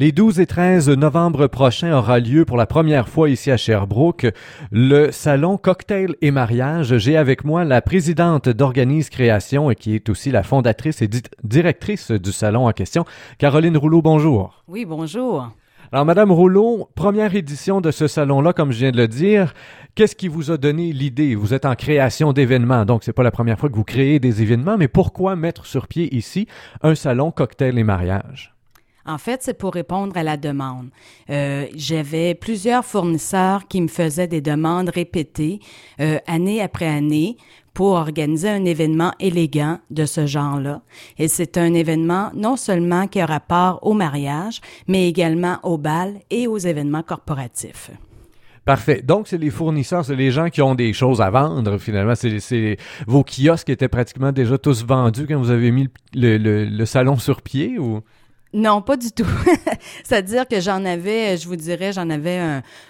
Les 12 et 13 novembre prochains aura lieu pour la première fois ici à Sherbrooke le salon Cocktail et Mariage. J'ai avec moi la présidente d'Organise Création et qui est aussi la fondatrice et directrice du salon en question, Caroline Rouleau. Bonjour. Oui, bonjour. Alors, Madame Rouleau, première édition de ce salon-là, comme je viens de le dire. Qu'est-ce qui vous a donné l'idée? Vous êtes en création d'événements, donc c'est pas la première fois que vous créez des événements, mais pourquoi mettre sur pied ici un salon cocktail et mariage? En fait, c'est pour répondre à la demande. Euh, J'avais plusieurs fournisseurs qui me faisaient des demandes répétées, euh, année après année, pour organiser un événement élégant de ce genre-là. Et c'est un événement non seulement qui a rapport au mariage, mais également au bal et aux événements corporatifs. Parfait. Donc, c'est les fournisseurs, c'est les gens qui ont des choses à vendre, finalement. C'est vos kiosques étaient pratiquement déjà tous vendus quand vous avez mis le, le salon sur pied ou? Non, pas du tout. C'est-à-dire que j'en avais, je vous dirais, j'en avais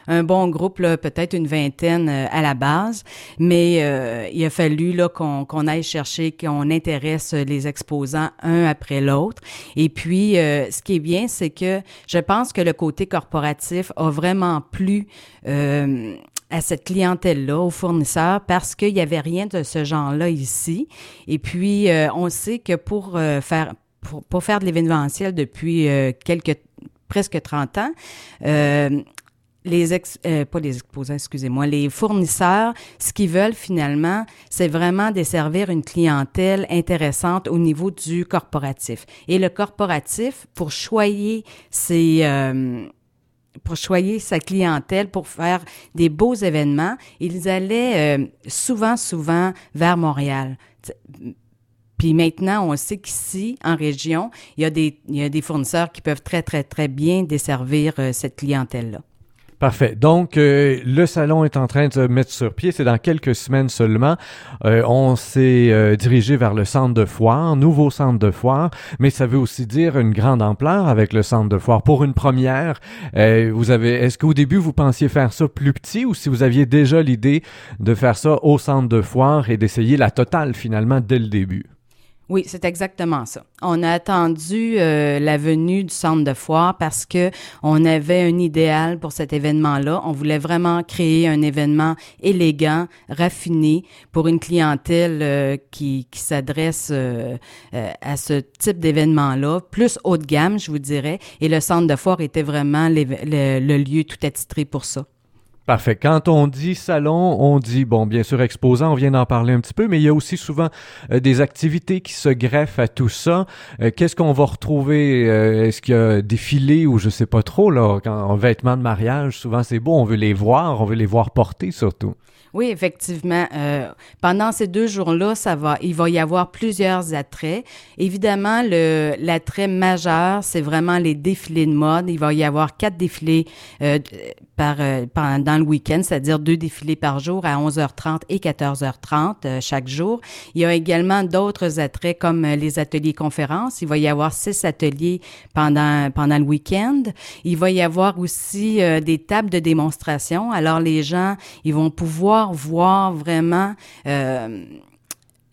un, bon groupe, peut-être une vingtaine euh, à la base, mais euh, il a fallu qu'on aille chercher, qu'on intéresse les exposants un après l'autre. Et puis, euh, ce qui est bien, c'est que je pense que le côté corporatif a vraiment plu à cette clientèle-là, aux fournisseurs, parce qu'il n'y avait rien de ce genre-là ici. Et puis, on sait que pour faire pour, faire de l'événementiel depuis euh, quelques presque 30 ans. Euh, les ex, euh, pas les exposants, excusez-moi, les fournisseurs, ce qu'ils veulent finalement, c'est vraiment desservir une clientèle intéressante au niveau du corporatif. Et le corporatif, pour choyer ses pour choyer sa clientèle, pour faire des beaux événements, ils allaient souvent, souvent vers Montréal puis maintenant, on sait qu'ici, en région, il y, a des, il y a des fournisseurs qui peuvent très, très, très bien desservir euh, cette clientèle-là. Parfait. Donc, euh, le salon est en train de se mettre sur pied. C'est dans quelques semaines seulement. Euh, on s'est dirigé vers le centre de foire, nouveau centre de foire, mais ça veut aussi dire une grande ampleur avec le centre de foire. Pour une première, vous avez, est-ce qu'au début vous pensiez faire ça plus petit ou si vous aviez déjà l'idée de faire ça au centre de foire et d'essayer la totale finalement dès le début? Oui, c'est exactement ça. On a attendu euh, la venue du centre de foire parce que on avait un idéal pour cet événement-là. On voulait vraiment créer un événement élégant, raffiné pour une clientèle euh, qui, qui s'adresse euh, à ce type d'événement-là, plus haut de gamme, je vous dirais. Et le centre de foire était vraiment le lieu tout attitré pour ça. Parfait. Quand on dit salon, on dit, bon, bien sûr, exposant, on vient d'en parler un petit peu, mais il y a aussi souvent euh, des activités qui se greffent à tout ça. Euh, qu'est-ce qu'on va retrouver? Euh, est-ce qu'il y a des filets ou je sais pas trop, là, quand, en vêtements de mariage, souvent c'est beau, on veut les voir, on veut les voir porter surtout. Oui, effectivement. Pendant ces deux jours-là, ça va, il va y avoir plusieurs attraits. Évidemment, l'attrait majeur, c'est vraiment les défilés de mode. Il va y avoir quatre défilés par, euh, le week-end, c'est-à-dire deux défilés par jour à 11h30 et 14h30 euh, chaque jour. Il y a également d'autres attraits comme les ateliers conférences. Il va y avoir six ateliers pendant le week-end. Il va y avoir aussi des tables de démonstration. Alors les gens, ils vont pouvoir voir vraiment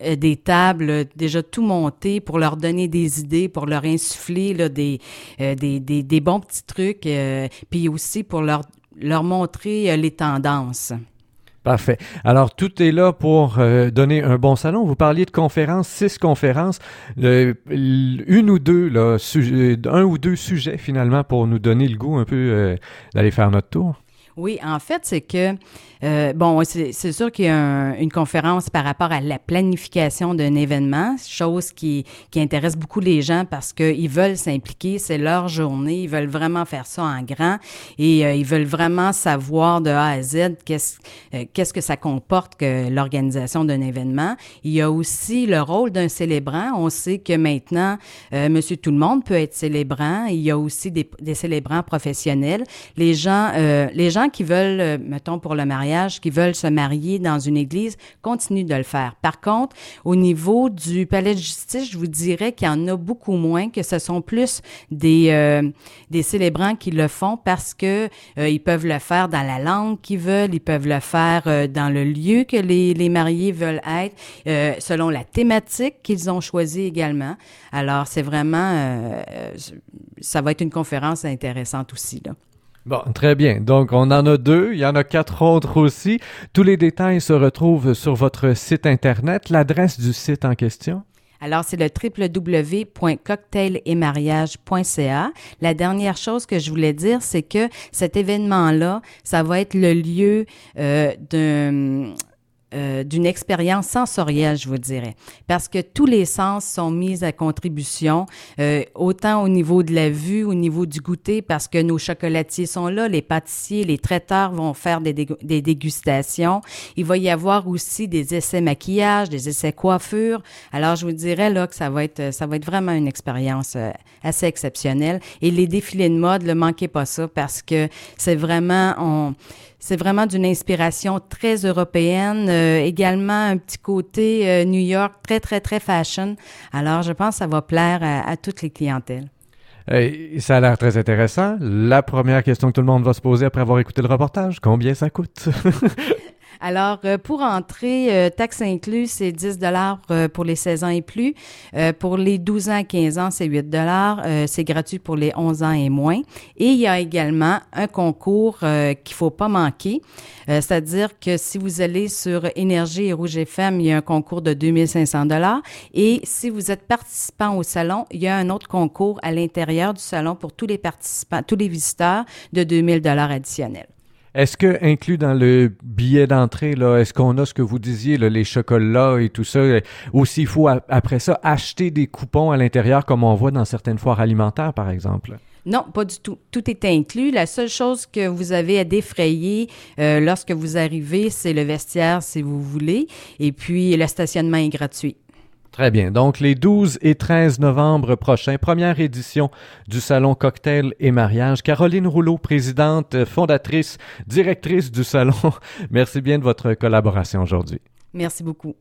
euh, des tables déjà tout montées pour leur donner des idées, pour leur insuffler des, euh, bons petits trucs, euh, puis aussi pour leur, leur montrer les tendances. Parfait. Alors, tout est là pour donner un bon salon. Vous parliez de conférences, six conférences, une ou deux, là, un ou deux sujets finalement pour nous donner le goût un peu d'aller faire notre tour. Oui, en fait, c'est que, euh, bon, c'est sûr qu'il y a une conférence par rapport à la planification d'un événement, chose qui, qui intéresse beaucoup les gens parce qu'ils veulent s'impliquer, c'est leur journée, ils veulent vraiment faire ça en grand et euh, ils veulent vraiment savoir de A à Z qu'est-ce euh, qu'est-ce que ça comporte que l'organisation d'un événement. Il y a aussi le rôle d'un célébrant. On sait que maintenant, Monsieur Tout le Monde peut être célébrant. Il y a aussi des, des célébrants professionnels. Les gens, les gens qui veulent, euh, mettons pour le mariage, qui veulent se marier dans une église, continuent de le faire. Par contre, au niveau du palais de justice, je vous dirais qu'il y en a beaucoup moins, que ce sont plus des, euh, des célébrants qui le font parce que euh, ils peuvent le faire dans la langue qu'ils veulent, ils peuvent le faire dans le lieu que les, les mariés veulent être, selon la thématique qu'ils ont choisi également. Alors, c'est vraiment, ça va être une conférence intéressante aussi, là. Bon, très bien. Donc, on en a deux. Il y en a quatre autres aussi. Tous les détails se retrouvent sur votre site Internet. L'adresse du site en question? Alors, c'est le www.cocktailetmariage.ca. La dernière chose que je voulais dire, c'est que cet événement-là, ça va être le lieu euh, d'un euh, d'une expérience sensorielle, je vous dirais, parce que tous les sens sont mis à contribution, euh, autant au niveau de la vue, au niveau du goûter, parce que nos chocolatiers sont là, les pâtissiers, les traiteurs vont faire des, dégustations. Il va y avoir aussi des essais maquillage, des essais coiffure. Alors, je vous dirais là que ça va être, ça va être vraiment une expérience euh, assez exceptionnelle. Et les défilés de mode, ne manquez pas ça, parce que c'est vraiment, on, c'est vraiment d'une inspiration très européenne, euh, également un petit côté euh, New York, très, très, très fashion. Alors, je pense que ça va plaire à, toutes les clientèles. ça a l'air très intéressant. La première question que tout le monde va se poser après avoir écouté le reportage, combien ça coûte? Alors, euh, pour entrer, euh, taxe inclus, c'est 10 dollars euh, pour les 16 ans et plus. pour les 12 ans à 15 ans, c'est 8 dollars. c'est gratuit pour les 11 ans et moins. Et il y a également un concours qu'il faut pas manquer. C'est-à-dire que si vous allez sur Énergie et Rouge FM, il y a un concours de 2500 dollars. Et si vous êtes participant au salon, il y a un autre concours à l'intérieur du salon pour tous les participants, tous les visiteurs de 2000 dollars additionnels. Est-ce que, inclus dans le billet d'entrée, là, est-ce qu'on a ce que vous disiez, les chocolats et tout ça, ou s'il faut, après ça, acheter des coupons à l'intérieur comme on voit dans certaines foires alimentaires, par exemple? Non, pas du tout. Tout est inclus. La seule chose que vous avez à défrayer euh, lorsque vous arrivez, c'est le vestiaire, si vous voulez, et puis le stationnement est gratuit. Très bien. Donc, les 12 et 13 novembre prochains, première édition du Salon Cocktail et Mariage. Caroline Rouleau, présidente, fondatrice, directrice du Salon. Merci bien de votre collaboration aujourd'hui. Merci beaucoup.